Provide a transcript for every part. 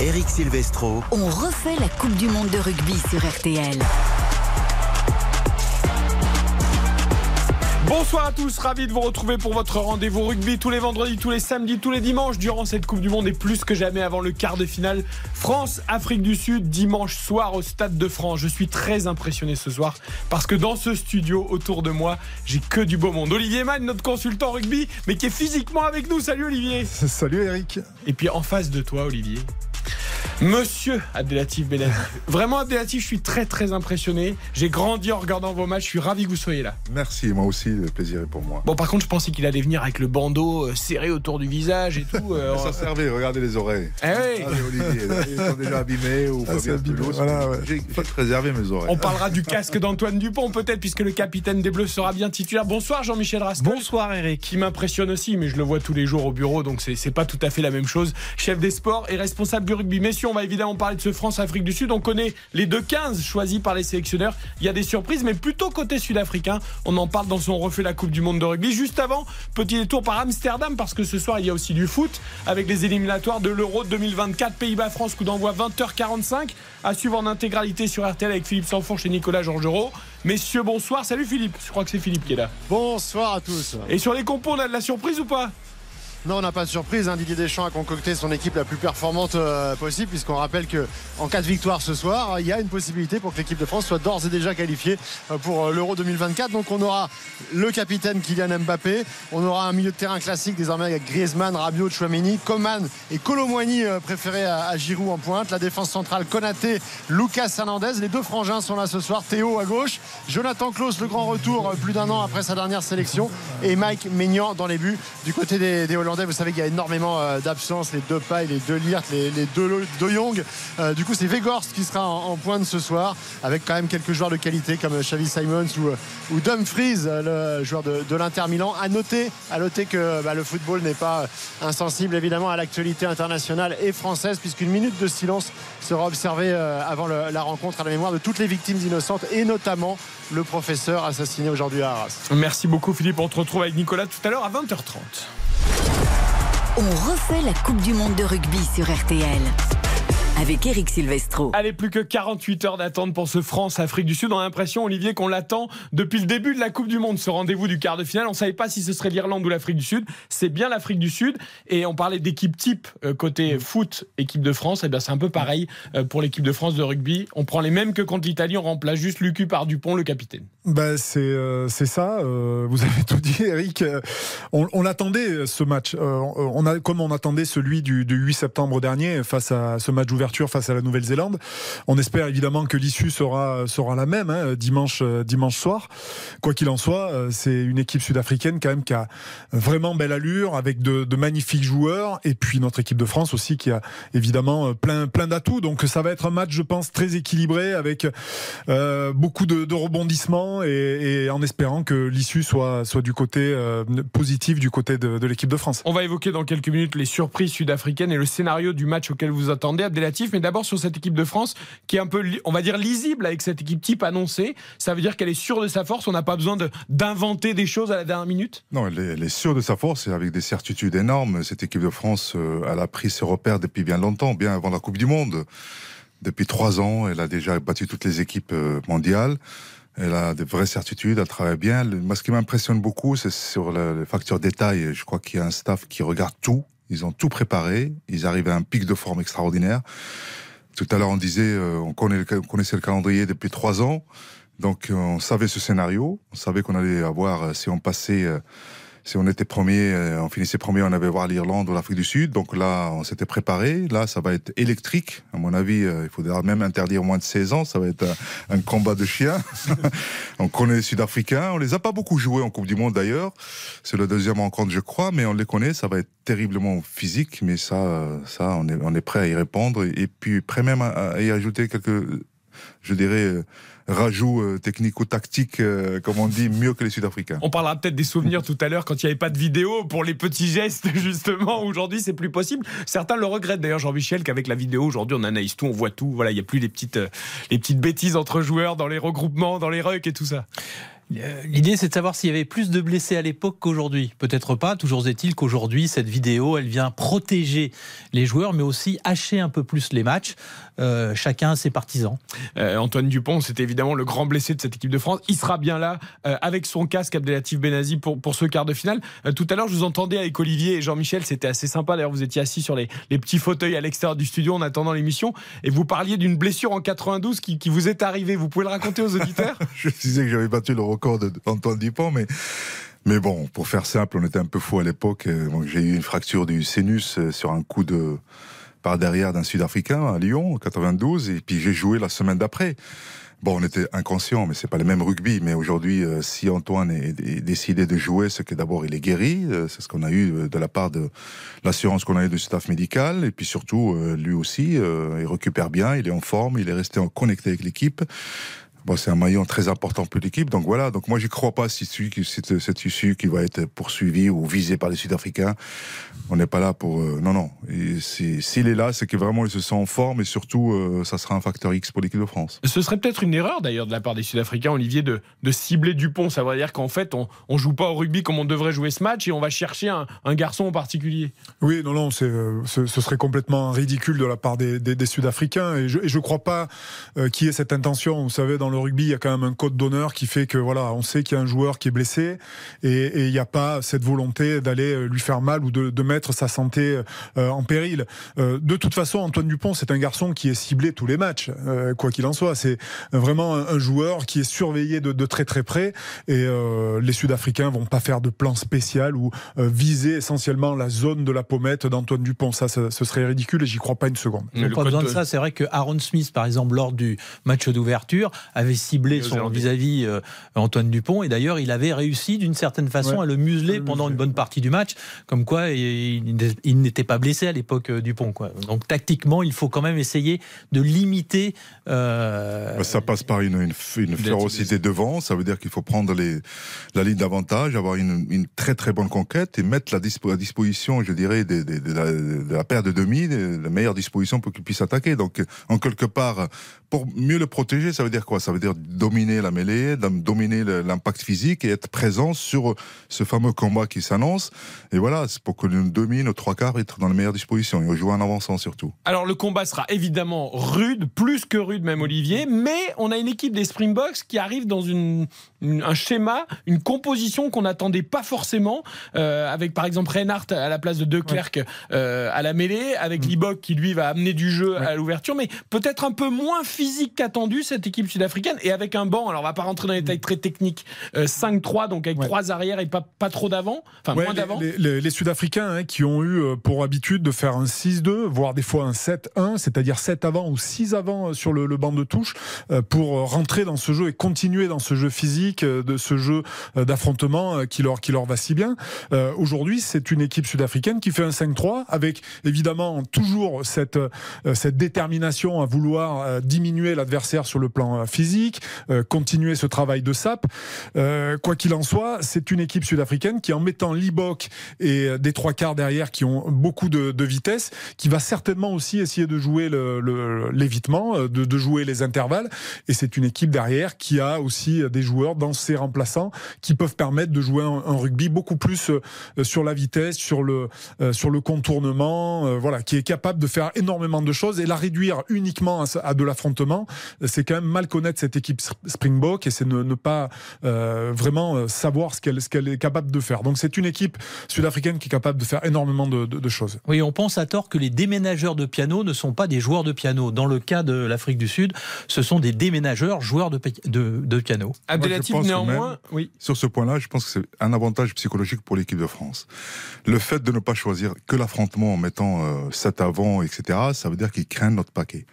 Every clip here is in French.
Eric Silvestro. On refait la Coupe du Monde de rugby sur RTL. Bonsoir à tous, ravi de vous retrouver pour votre rendez-vous rugby tous les vendredis, tous les samedis, tous les dimanches durant cette Coupe du Monde et plus que jamais avant le quart de finale France-Afrique du Sud dimanche soir au Stade de France. Je suis très impressionné ce soir parce que dans ce studio autour de moi, j'ai que du beau monde. Olivier Mann, notre consultant rugby, mais qui est physiquement avec nous. Salut Olivier. Salut Eric. Et puis en face de toi Olivier, Monsieur Abdelatif Benazi. Vraiment Abdelatif, je suis très très impressionné. J'ai grandi en regardant vos matchs, je suis ravi que vous soyez là. Merci, moi aussi, le plaisir est pour moi. Bon par contre je pensais qu'il allait venir avec le bandeau euh, serré autour du visage et tout. euh, ça servait, regardez les oreilles. Eh oui. Allez Olivier, ils sont déjà abîmés ou Ah, pas bien abîmé, plus voilà, ouais. J'ai j'ai préservé mes oreilles. On parlera du casque d'Antoine Dupont peut-être puisque le capitaine des Bleus sera bien titulaire. Bonsoir Jean-Michel Rascol. Bonsoir Eric. Qui m'impressionne aussi, mais je le vois tous les jours au bureau, donc c'est c'est pas tout à fait la même chose. Chef des sports et responsable du rugby. Messieurs, on va évidemment parler de ce France-Afrique du Sud. On connaît les deux 15 choisis par les sélectionneurs. Il y a des surprises, mais plutôt côté sud-africain. On en parle dans son refait la Coupe du Monde de rugby. Juste avant, petit détour par Amsterdam, parce que ce soir, il y a aussi du foot avec les éliminatoires de l'Euro 2024. Pays-Bas-France, coup d'envoi 20h45. À suivre en intégralité sur RTL avec Philippe Sanfourche et Nicolas Georgerot. Messieurs, bonsoir. Salut Philippe. Je crois que c'est Philippe qui est là. Bonsoir à tous. Et sur les compos, on a de la surprise ou pas? Non, on n'a pas de surprise. hein. Didier Deschamps a concocté son équipe la plus performante euh, possible, puisqu'on rappelle que en cas de victoire ce soir, il y a une possibilité pour que l'équipe de France soit d'ores et déjà qualifiée euh, pour euh, l'Euro 2024. Donc on aura le capitaine Kylian Mbappé, on aura un milieu de terrain classique désormais avec Griezmann, Rabiot, Chouameni, Coman et Colomwani préférés à, à Giroud en pointe. La défense centrale Konaté, Lucas Hernandez. Les deux frangins sont là ce soir. Théo à gauche, Jonathan Klaus, le grand retour plus d'un an après sa dernière sélection, et Mike Maignan dans les buts du côté des, des. Vous savez qu'il y a énormément euh, d'absences, les deux Paille, les deux Lirt, les, deux De Jong. Euh, du coup, c'est Weghorst qui sera en, pointe ce soir, avec quand même quelques joueurs de qualité comme euh, Xavi Simons ou, Dumfries, le joueur de, l'Inter Milan. À noter, à noter que bah, le football n'est pas insensible évidemment à l'actualité internationale et française, puisqu'une minute de silence sera observée avant la rencontre à la mémoire de toutes les victimes innocentes et notamment le professeur assassiné aujourd'hui à Arras. Merci beaucoup Philippe. On te retrouve avec Nicolas tout à l'heure à 20h30. On refait la Coupe du Monde de rugby sur RTL. Avec Eric Silvestro. Allez, plus que 48 heures d'attente pour ce France-Afrique du Sud. On a l'impression, Olivier, qu'on l'attend depuis le début de la Coupe du Monde, ce rendez-vous du quart de finale. On ne savait pas si ce serait l'Irlande ou l'Afrique du Sud. C'est bien l'Afrique du Sud. Et on parlait d'équipe type euh, côté foot, équipe de France. Et bien, c'est un peu pareil euh, pour l'équipe de France de rugby. On prend les mêmes que contre l'Italie. On remplace juste Lucu par Dupont, le capitaine. Bah, c'est euh, ça. euh, vous avez tout dit, Eric. On, on attendait ce match. Euh, on a comme on attendait celui du, du 8 septembre dernier face à ce match d'ouverture face à la Nouvelle-Zélande. On espère évidemment que l'issue sera sera la même hein, dimanche euh, dimanche soir. Quoi qu'il en soit, euh, c'est une équipe sud-africaine quand même qui a vraiment belle allure avec de, de magnifiques joueurs et puis notre équipe de France aussi qui a évidemment euh, plein plein d'atouts. Donc ça va être un match, je pense, très équilibré avec beaucoup de, de rebondissements et, et en espérant que l'issue soit soit du côté euh, positif du côté de, de l'équipe de France. On va évoquer dans quelques minutes les surprises sud-africaines et le scénario du match auquel vous attendez, Abdelatif. Mais d'abord sur cette équipe de France qui est un peu, on va dire, lisible avec cette équipe type annoncée. Ça veut dire qu'elle est sûre de sa force. On n'a pas besoin de- d'inventer des choses à la dernière minute? Non, elle est, elle est sûre de sa force et avec des certitudes énormes. Cette équipe de France, euh, elle a pris ses repères depuis bien longtemps, bien avant la Coupe du Monde. Depuis trois ans, elle a déjà battu toutes les équipes euh, mondiales. Elle a de vraies certitudes, elle travaille bien. Moi, ce qui m'impressionne beaucoup, c'est sur le, le facteur détail. Je crois qu'il y a un staff qui regarde tout. Ils ont tout préparé. Ils arrivent à un pic de forme extraordinaire. Tout à l'heure, on disait, euh, connaissait le calendrier depuis trois ans. Donc, euh, on savait ce scénario. On savait qu'on allait avoir, euh, si on passait, euh, si on était premier, euh, on finissait premier, on avait voir l'Irlande ou l'Afrique du Sud. Donc là, on s'était préparé. Là, ça va être électrique. À mon avis, euh, il faudra même interdire moins de 16 ans. Ça va être un, combat de chiens. on connaît les Sud-Africains. On les a pas beaucoup joués en Coupe du Monde d'ailleurs. C'est le deuxième rencontre, je crois, mais on les connaît. Ça va être terriblement physique, mais ça, euh, ça, on est, prêt à y répondre et puis prêt même à y ajouter quelques, je dirais, rajouts euh, technico-tactiques, euh, comme on dit, mieux que les Sud-Africains. On parlera peut-être des souvenirs tout à l'heure quand il n'y avait pas de vidéo pour les petits gestes, justement. Aujourd'hui, c'est plus possible. Certains le regrettent d'ailleurs, Jean-Michel, qu'avec la vidéo, aujourd'hui, on analyse tout, on voit tout. Voilà, il n'y a plus les petites, euh, les petites bêtises entre joueurs dans les regroupements, dans les rucks et tout ça. Euh, l'idée, c'est de savoir s'il y avait plus de blessés à l'époque qu'aujourd'hui. Peut-être pas. Toujours est-il qu'aujourd'hui, cette vidéo, elle vient protéger les joueurs, mais aussi hacher un peu plus les matchs. Euh, chacun ses partisans. Euh, Antoine Dupont, c'est évidemment le grand blessé de cette équipe de France. Il sera bien là avec son casque Abdelatif Benazi pour, pour ce quart de finale. tout à l'heure, je vous entendais avec Olivier et Jean-Michel. C'était assez sympa. D'ailleurs, vous étiez assis sur les, les petits fauteuils à l'extérieur du studio en attendant l'émission. Et vous parliez d'une blessure en 92 qui, qui vous est arrivée. Vous pouvez le raconter aux auditeurs? Je disais que j'avais battu le record d'Antoine Dupont, mais. Mais bon, pour faire simple, on était un peu fou à l'époque. J'ai eu une fracture du sinus euh, sur un coup de par derrière d'un Sud-Africain à Lyon en 92, et puis j'ai joué la semaine d'après. Bon, on était inconscient, mais c'est pas le même rugby. Mais aujourd'hui, euh, si Antoine est, décidé de jouer, c'est que d'abord il est guéri. Euh, c'est ce qu'on a eu de la part de l'assurance qu'on a eu du staff médical. Et puis surtout, lui aussi, il récupère bien, il est en forme, il est resté connecté avec l'équipe c'est un maillon très important pour l'équipe. Donc voilà. Donc moi, je crois pas si c'est cette issue qui va être poursuivi ou visé par les Sud-Africains. On n'est pas là pour. Euh, non, non. S'il est là, c'est que vraiment il se sent en forme et surtout, euh, ça sera un facteur X pour l'équipe de France. Ce serait peut-être une erreur d'ailleurs de la part des Sud-Africains, Olivier, de, de cibler Dupont. Ça veut dire qu'en fait, on, on joue pas au rugby comme on devrait jouer ce match et on va chercher un, un garçon en particulier. Oui, non, non. Euh, ce, ce, serait complètement ridicule de la part des, des, des Sud-Africains et je, ne crois pas qu'il y ait cette intention. Vous savez, dans le rugby, il y a quand même un code d'honneur qui fait que voilà, on sait qu'il y a un joueur qui est blessé et, il n'y a pas cette volonté d'aller euh, lui faire mal ou de, mettre sa santé euh, en péril. Euh, de toute façon, Antoine Dupont, c'est un garçon qui est ciblé tous les matchs, quoi qu'il en soit. C'est vraiment un, joueur qui est surveillé de, très très près et les Sud-Africains vont pas faire de plan spécial ou viser essentiellement la zone de la pommette d'Antoine Dupont. Ça, ce serait ridicule et j'y crois pas une seconde. pas besoin de ça. C'est vrai que Aaron Smith, par exemple, lors du match d'ouverture, avait ciblé son vis-à-vis euh, Antoine Dupont. Et d'ailleurs, il avait réussi d'une certaine façon à le museler pendant une bonne partie du match. Comme quoi, il, n'était pas blessé à l'époque euh, Dupont. Quoi. Donc tactiquement, il faut quand même essayer de limiter. Euh, ça passe par une, une, férocité devant. Ça veut dire qu'il faut prendre les, la ligne d'avantage, avoir une, très très bonne conquête et mettre la à disposition, je dirais, de, la, paire de demi, la meilleure disposition pour qu'il puisse attaquer. Donc, en quelque part, pour mieux le protéger, ça veut dire quoi? Ça veut dire dominer la mêlée, dominer l'impact physique et être présent sur ce fameux combat qui s'annonce. Et voilà, c'est pour que nous domine aux trois quarts, être dans les meilleures dispositions et jouer en avançant surtout. Alors le combat sera évidemment rude, plus que rude même Olivier, mais on a une équipe des Springboks qui arrive dans une, un schéma, une composition qu'on n'attendait pas forcément, euh, avec par exemple Reinhardt à la place de De Klerk euh, à la mêlée, avec mm. Libok qui lui va amener du jeu à l'ouverture, mais peut-être un peu moins physique qu'attendu cette équipe sud-africaine et avec un banc. Alors on va pas rentrer dans les détails très techniques. 5-3 euh, donc avec trois arrières et pas pas trop d'avant, enfin moins d'avant. Les, Sud-Africains hein, qui ont eu euh, pour habitude de faire un 6-2, voire des fois un 7-1, c'est-à-dire 7 avant ou 6 avant euh, sur le, banc de touche pour rentrer dans ce jeu et continuer dans ce jeu physique, de ce jeu d'affrontement qui leur qui leur va si bien. Aujourd'hui, c'est une équipe sud-africaine qui fait un 5-3 avec évidemment toujours cette cette détermination à vouloir diminuer l'adversaire sur le plan physique, euh, continuer ce travail de sap. Euh, quoi qu'il en soit, c'est une équipe sud-africaine qui, en mettant Libok et des trois quarts derrière, qui ont beaucoup de, vitesse, qui va certainement aussi essayer de jouer l'évitement, euh, de, jouer les intervalles. Et c'est une équipe derrière qui a aussi des joueurs dans ses remplaçants qui peuvent permettre de jouer un, rugby beaucoup plus sur la vitesse, sur le, sur le contournement, voilà, qui est capable de faire énormément de choses et la réduire uniquement à, à de l'affrontement, c'est quand même mal connaître cette équipe Springbok et c'est ne, pas euh, vraiment euh, savoir ce qu'elle qu'elle est capable de faire. Donc c'est une équipe sud-africaine qui est capable de faire énormément de, choses. Oui, on pense à tort que les déménageurs de piano ne sont pas des joueurs de piano. Dans le cas de l'Afrique du Sud, ce sont des déménageurs joueurs de, de, piano. Abdelatif, néanmoins, oui. Sur ce point-là, je pense que c'est un avantage psychologique pour l'équipe de France. Le fait de ne pas choisir que l'affrontement en mettant euh, 7 avant, etc., ça veut dire qu'ils craignent notre paquet.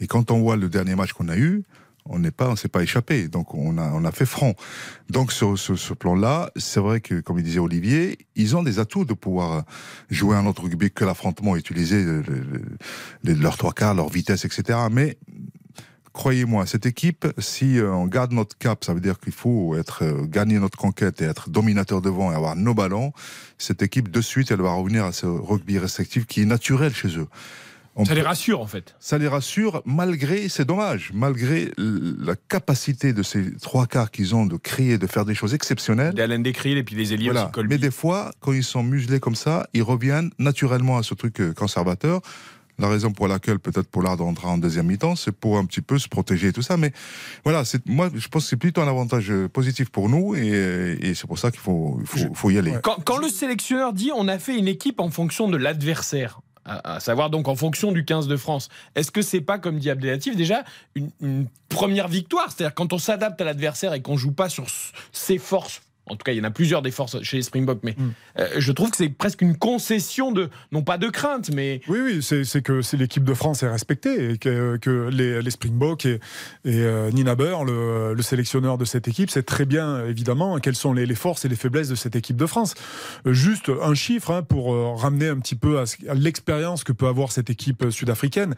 Et quand on voit le dernier match qu'on a eu, on n'est pas, on s'est pas échappé. Donc on a, on a fait front. Donc sur ce, plan-là, c'est vrai que, comme il disait Olivier, ils ont des atouts de pouvoir jouer un autre rugby que l'affrontement, utiliser leurs trois quarts, leur vitesse, etc. Mais croyez-moi, cette équipe, si euh, on garde notre cap, ça veut dire qu'il faut être euh, gagner notre conquête et être dominateur devant et avoir nos ballons. Cette équipe, de suite, elle va revenir à ce rugby restrictif qui est naturel chez eux. Ça les rassure en fait. Ça les rassure malgré, c'est dommage, malgré la capacité de ces trois quarts qu'ils ont de créer, de faire des choses exceptionnelles. D'Alain Descril et puis les ailiers voilà. Mais des fois, quand ils sont muselés comme ça, ils reviennent naturellement à ce truc euh, conservateur. La raison pour laquelle peut-être Pollard rentrera en deuxième mi-temps, c'est pour un petit peu se protéger et tout ça. Mais voilà, moi, je pense que c'est plutôt un avantage euh, positif pour nous et, et c'est pour ça qu'il faut, faut, faut, y aller. Quand, quand le sélectionneur dit on a fait une équipe en fonction de l'adversaire, à, savoir donc en fonction du 15 de France. Est-ce que c'est pas, comme dit Abdelatif, déjà une, première victoire? C'est-à-dire quand on s'adapte à l'adversaire et qu'on joue pas sur ses forces en tout cas, il y en a plusieurs des forces chez les Springboks, mais mm. euh, je trouve que c'est presque une concession de, non pas de crainte, mais. Oui, oui, c'est que c'est l'équipe de France est respectée et que, que les, les, Springboks et, et euh, Nina Beur, le, le, sélectionneur de cette équipe, sait très bien, évidemment, quelles sont les, les, forces et les faiblesses de cette équipe de France. Euh, juste un chiffre hein, pour ramener un petit peu à, à l'expérience que peut avoir cette équipe sud-africaine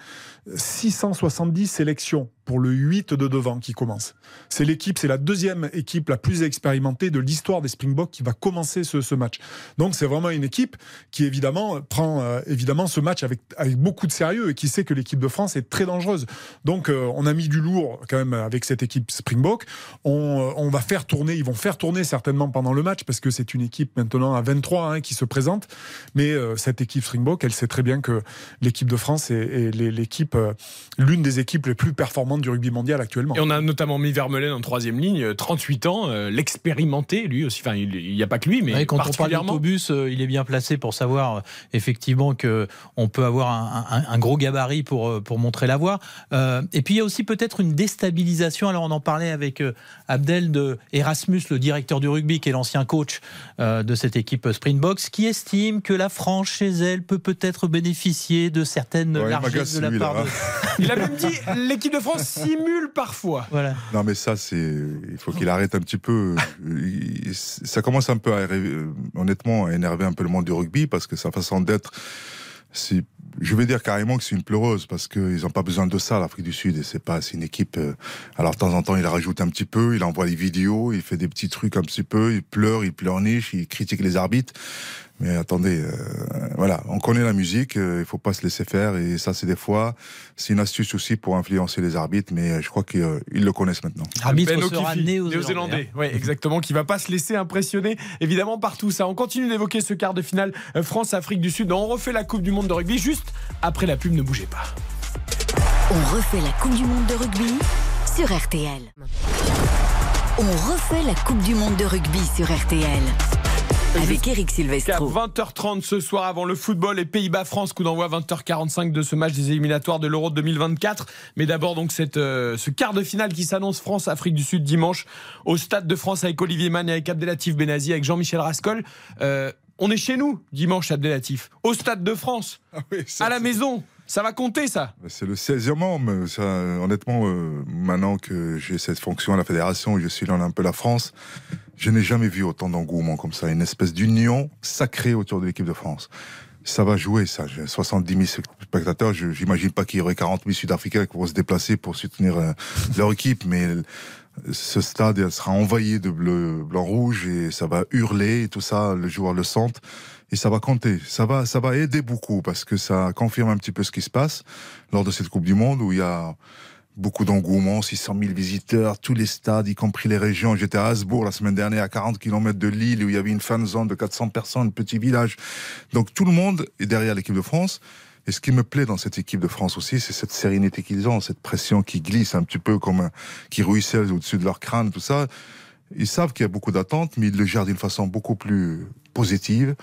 670 sélections pour le 8 de devant qui commence. C'est l'équipe, c'est la deuxième équipe la plus expérimentée de l'histoire des Springboks qui va commencer ce, match. Donc c'est vraiment une équipe qui évidemment prend euh, évidemment ce match avec, beaucoup de sérieux et qui sait que l'équipe de France est très dangereuse. Donc euh, on a mis du lourd quand même avec cette équipe Springbok. On, euh, on, va faire tourner, ils vont faire tourner certainement pendant le match parce que c'est une équipe maintenant à 23 hein, qui se présente. Mais cette équipe Springbok, elle sait très bien que l'équipe de France est, l'équipe, l'une des équipes les plus performantes du rugby mondial actuellement. Et on a notamment mis Vermeulen en troisième ligne, 38 ans, euh, l'expérimenté, lui aussi. Enfin, il n'y a pas que lui, mais quand on parle d'autobus, euh, il est bien placé pour savoir euh, effectivement que on peut avoir un, gros gabarit pour pour montrer la voie. et puis il y a aussi peut-être une déstabilisation. Alors on en parlait avec Abdel de Erasmus, le directeur du rugby, qui est l'ancien coach de cette équipe Sprintbox, qui estime que la France chez elle peut peut-être bénéficier de certaines largesses de la part de. Il a même dit l'équipe de France simule parfois. Voilà. Non, mais ça, c'est. Il faut qu'il arrête un petit peu. ça commence un peu à, honnêtement, à énerver un peu le monde du rugby parce que sa façon d'être, c'est je vais dire carrément que c'est une pleureuse parce qu'ils n'ont pas besoin de ça, l'Afrique du Sud. Et c'est pas, c'est une équipe. Euh, alors de temps en temps, il rajoute un petit peu, il envoie les vidéos, il fait des petits trucs un petit peu, il pleure, il pleurniche, il critique les arbitres. Mais attendez, euh, voilà, on connaît la musique, euh, il faut pas se laisser faire. Et ça, c'est des fois, c'est une astuce aussi pour influencer les arbitres, mais euh, je crois qu'ils le connaissent maintenant. Arbitre ben sera néo-zélandais. Oui, exactement, qui va pas se laisser impressionner, évidemment, partout ça. On continue d'évoquer ce quart de finale France-Afrique du Sud. On refait la Coupe du Monde de rugby juste après la pub, ne bougez pas. On refait la Coupe du Monde de rugby sur RTL. On refait la Coupe du Monde de rugby sur RTL. Avec Eric Silvestro. 20h30 ce soir avant le football et Pays-Bas-France, coup d'envoi 20h45 de ce match des éliminatoires de l'Euro 2024. Mais d'abord donc cette, euh, ce quart de finale qui s'annonce France-Afrique du Sud dimanche au Stade de France avec Olivier Mann et avec Abdelatif Benazi, avec Jean-Michel Rascol. Euh, on est chez nous dimanche, Abdelatif, au Stade de France, ah à la maison. Ça va compter, ça C'est le 16e membre. Ça, honnêtement, euh, maintenant que j'ai cette fonction à la fédération, je suis dans un peu la France, je n'ai jamais vu autant d'engouement comme ça, une espèce d'union sacrée autour de l'équipe de France. Ça va jouer, ça. 70 000 spectateurs. Je n'imagine pas qu'il y aurait 40 000 Sud-Africains qui vont se déplacer pour soutenir euh, leur équipe, mais ce stade sera envahi de bleu, blanc, rouge et ça va hurler et tout ça. Le joueur le sente et ça va compter. Ça va, ça va aider beaucoup parce que ça confirme un petit peu ce qui se passe lors de cette Coupe du Monde où il y a beaucoup d'engouement, 600 000 visiteurs, tous les stades, y compris les régions. J'étais à Hasbourg la semaine dernière, à 40 km de Lille, où il y avait une fan zone de 400 personnes, petit village. Donc tout le monde est derrière l'équipe de France. Et ce qui me plaît dans cette équipe de France aussi, c'est cette sérénité qu'ils ont, cette pression qui glisse un petit peu comme un, qui ruisselle au-dessus de leur crâne, tout ça. Ils savent qu'il y a beaucoup d'attentes, mais ils le gèrent d'une façon beaucoup plus positive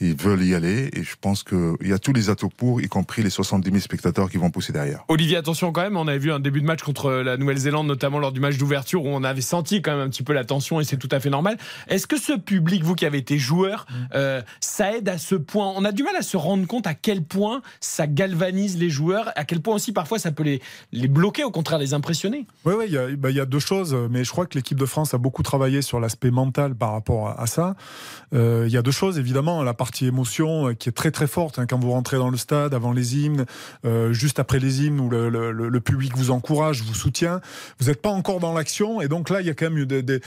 ils veulent y aller et je pense qu'il y a tous les atouts pour, y compris les 70 000 spectateurs qui vont pousser derrière. Olivier, attention quand même, on avait vu un début de match contre la Nouvelle-Zélande, notamment lors du match d'ouverture, où on avait senti quand même un petit peu la tension et c'est tout à fait normal. Est-ce que ce public, vous qui avez été joueur, mm. euh, ça aide à ce point? On a du mal à se rendre compte à quel point ça galvanise les joueurs, à quel point aussi parfois ça peut les, les bloquer, au contraire les impressionner. Oui, oui, il bah, y, a deux choses, mais je crois que l'équipe de France a beaucoup travaillé sur l'aspect mental par rapport à, ça. Euh, il y a deux choses, évidemment, la partie émotion qui est très très forte hein, quand vous rentrez dans le stade avant les hymnes, juste après les hymnes où le, public vous encourage, vous soutient. Vous n'êtes pas encore dans l'action et donc là il y a quand même des, des,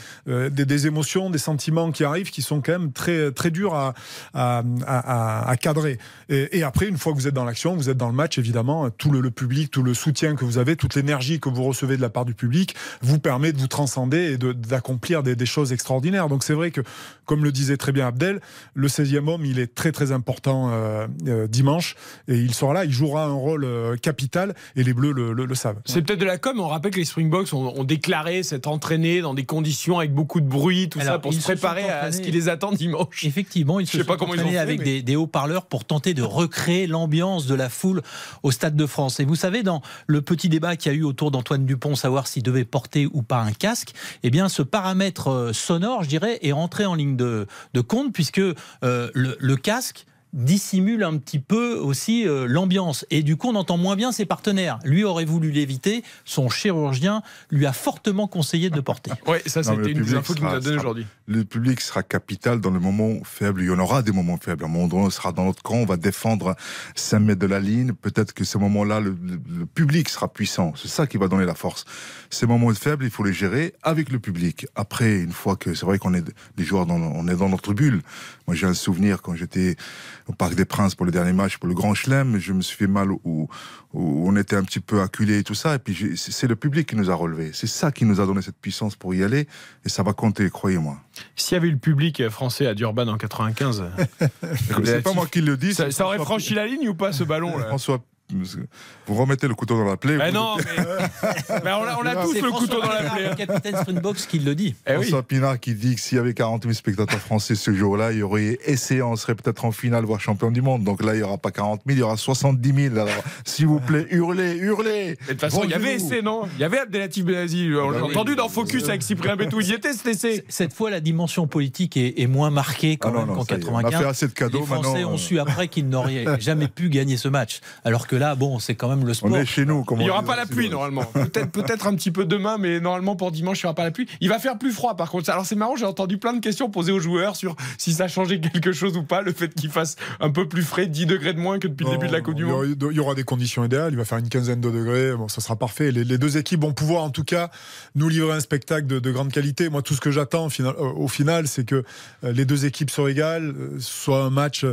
des, émotions, des sentiments qui arrivent qui sont quand même très très durs à, à, cadrer. Et, après une fois que vous êtes dans l'action, vous êtes dans le match évidemment, tout le, le public, tout le soutien que vous avez, toute l'énergie que vous recevez de la part du public vous permet de vous transcender et d'accomplir des, des, choses extraordinaires. Donc c'est vrai que, comme le disait très bien Abdel, le 16e homme, il est très très important euh, euh, dimanche et il sera là, il jouera un rôle euh, capital et les Bleus le, le, savent. C'est peut-être de la com, on rappelle que les Springboks ont, ont déclaré s'être entraînés dans des conditions avec beaucoup de bruit, tout ça, pour se préparer à ce qui les attend dimanche. Effectivement, ils se sont entraînés avec des, des haut-parleurs pour tenter de recréer l'ambiance de la foule au Stade de France. Et vous savez, dans le petit débat qu'il y a eu autour d'Antoine Dupont, savoir s'il devait porter ou pas un casque, eh bien, ce paramètre sonore, je dirais, est rentré en ligne de, compte puisque euh, le, casque dissimule un petit peu aussi euh, l'ambiance. Et du coup, on entend moins bien ses partenaires. Lui aurait voulu l'éviter. Son chirurgien lui a fortement conseillé de le porter. Oui, ça, c'était une des infos qu'il nous a donné aujourd'hui. Le public sera capital dans le moment faible. Il y en aura des moments faibles. À un moment donné, on sera dans notre camp, on va défendre 5 mètres de la ligne. Peut-être que ce moment-là, le, public sera puissant. C'est ça qui va donner la force. Ces moments faibles, il faut les gérer avec le public. Après, une fois que c'est vrai qu'on est des joueurs, dans, on est dans notre bulle. Moi, j'ai un souvenir quand j'étais au Parc des Princes pour le dernier match, pour le Grand Chelem. Je me suis fait mal où, on était un petit peu acculé et tout ça. Et puis c'est le public qui nous a relevé. C'est ça qui nous a donné cette puissance pour y aller. Et ça va compter, croyez-moi. S'il y avait eu le public français à Durban en 95, c'est pas moi qui le dis. Ça, aurait franchi la ligne ou pas ce ballon là? François vous remettez le couteau dans la plaie. Mais non, mais, on a, tous le couteau dans la plaie. C'est le capitaine Springboks qui le dit. Eh François Pinard qui dit que s'il y avait 40 000 spectateurs français ce jour-là, il y aurait essayé, on serait peut-être en finale, voire champion du monde. Donc là, il n'y aura pas 40 000, il y aura 70 000. Alors, s'il vous plaît, hurlez, hurlez. de toute façon, il y avait essai, non? Il y avait Abdelatif Benazi. On l'a entendu dans Focus avec Cyprien Bétou. Il y était cet essai. Cette fois, la dimension politique est, moins marquée ah qu'en 95. On a fait assez de cadeaux. Les Français ont su après qu'ils n'auraient jamais pu gagner ce match. Alors que là, bon, c'est quand même le sport. On est chez nous. il n'y aura pas la pluie normalement. Peut-être peut-être un petit peu demain, mais normalement pour dimanche, il n'y aura pas la pluie. Il va faire plus froid par contre. Alors c'est marrant, j'ai entendu plein de questions posées aux joueurs sur si ça changeait quelque chose ou pas, le fait qu'il fasse un peu plus frais, 10 degrés de moins que depuis le début de la Coupe du Monde. Il y aura des conditions idéales. Il va faire une quinzaine de degrés. Bon, ça sera parfait. Les, deux équipes vont pouvoir en tout cas nous livrer un spectacle de, grande qualité. Moi, tout ce que j'attends euh, au final, c'est que euh, les deux équipes soient égales, euh, soit un match,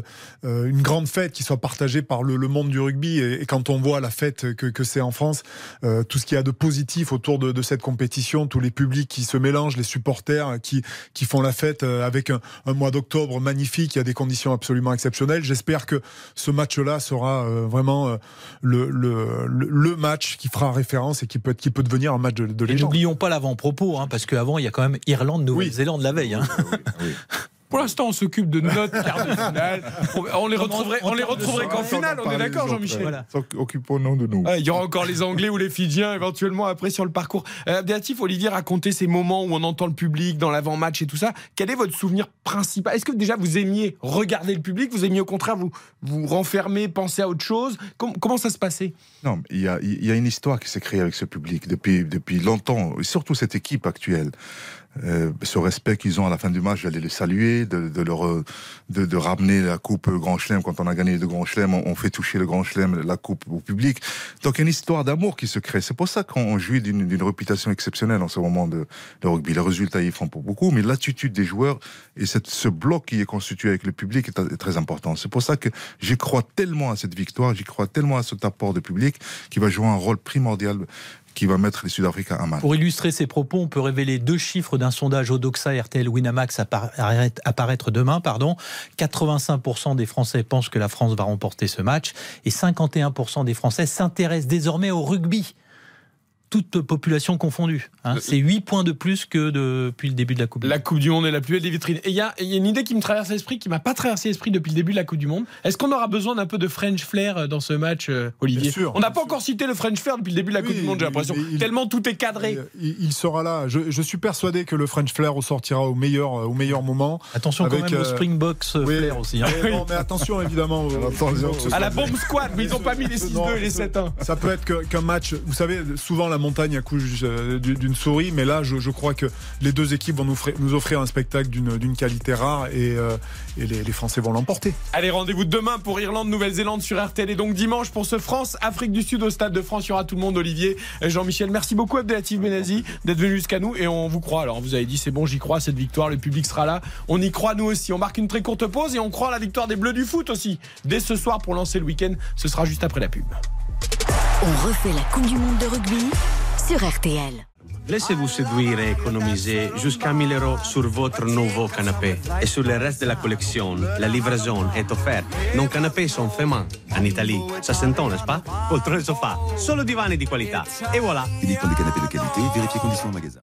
une grande fête qui soit partagée par le, monde du rugby. Et, quand on voit la fête que, que c'est en France, euh, tout ce qu'il y a de positif autour de, cette compétition, tous les publics qui se mélangent, les supporters qui, qui font la fête euh, avec un, mois d'octobre magnifique, il y a des conditions absolument exceptionnelles. J'espère que ce match-là sera euh, vraiment le, le, le, match qui fera référence et qui peut, qui peut devenir un match de, de légende. N'oublions pas l'avant-propos, hein, parce qu'avant, il y a quand même Irlande-Nouvelle-Zélande la veille. Hein. Pour l'instant, on s'occupe de notre quart de finale. On les retrouverait, on les retrouverait qu'en finale, on est d'accord, Jean-Michel Occupons-nous de nous. il y aura encore les Anglais ou les Fidjiens éventuellement après sur le parcours. Euh, Béatif, Olivier racontait ces moments où on entend le public dans l'avant-match et tout ça. Quel est votre souvenir principal? Est-ce que déjà vous aimiez regarder le public? Vous aimiez au contraire vous vous renfermer, penser à autre chose? Comment ça se passait? Non, il y a, il y a une histoire qui s'est créée avec ce public depuis, depuis longtemps, et surtout cette équipe actuelle. Euh, ce respect qu'ils ont à la fin du match, j'allais les saluer, de, leur, de, de, ramener la coupe Grand Chelem quand on a gagné le Grand Chelem, on, fait toucher le Grand Chelem, la coupe au public. Donc une histoire d'amour qui se crée. C'est pour ça qu'on jouit d'une réputation exceptionnelle en ce moment de, de, rugby. Les résultats y font pour beaucoup, mais l'attitude des joueurs et ce bloc qui est constitué avec le public est, est très important. C'est pour ça que j'y crois tellement à cette victoire, j'y crois tellement à cet apport de public qui va jouer un rôle primordial qui va mettre les Sud-Africains à mal. Pour illustrer ces propos, on peut révéler deux chiffres d'un sondage Odoxa RTL Winamax apparaître demain. Pardon. 85% des Français pensent que la France va remporter ce match et 51% des Français s'intéressent désormais au rugby toute population confondue. Hein. C'est 8 points de plus que depuis le début de la Coupe du Monde. La Coupe du Monde est la plus belle des vitrines. Et il y, a une idée qui me traverse l'esprit, qui m'a pas traversé l'esprit depuis le début de la Coupe du Monde. Est-ce qu'on aura besoin d'un peu de French flair euh, dans ce match, euh, Olivier On n'a pas encore cité le French flair depuis le début de la Coupe du Monde, j'ai l'impression. Tellement tout est cadré. Il, sera là. Je, suis persuadé que le French flair ressortira au meilleur, au meilleur moment. Attention quand même au euh, Springbox flair aussi. Hein. Mais, attention évidemment. à la bombe squad, mais ils n'ont pas mis les 6-2 et les 7-1. Ça peut être qu'un match, vous savez, souvent la montagne accouche euh, d'une souris, mais là, je, crois que les deux équipes vont nous, nous offrir un spectacle d'une qualité rare et, euh, et les, Français vont l'emporter. Allez, rendez-vous demain pour Irlande, Nouvelle-Zélande sur RTL et donc dimanche pour ce France, Afrique du Sud au Stade de France. Il y aura tout le monde, Olivier, Jean-Michel. Merci beaucoup, Abdelatif Benazi, d'être venu jusqu'à nous et on vous croit. Alors, vous avez dit, c'est bon, j'y crois, cette victoire, le public sera là. On y croit, nous aussi. On marque une très courte pause et on croit à la victoire des Bleus du foot aussi. Dès ce soir pour lancer le week-end, ce sera juste après la pub. On refait la Coupe du Monde de rugby sur RTL. Laissez-vous séduire et économiser jusqu'à 1000 euros sur votre nouveau canapé. Et sur le reste de la collection, la livraison est offerte. Nos canapés sont faits main. En Italie, ça s'entend, n'est-ce pas? Poltrone sofa, solo divani di qualità. Et voilà. Uniquement des canapés de qualité, vérifiez conditions en magasin.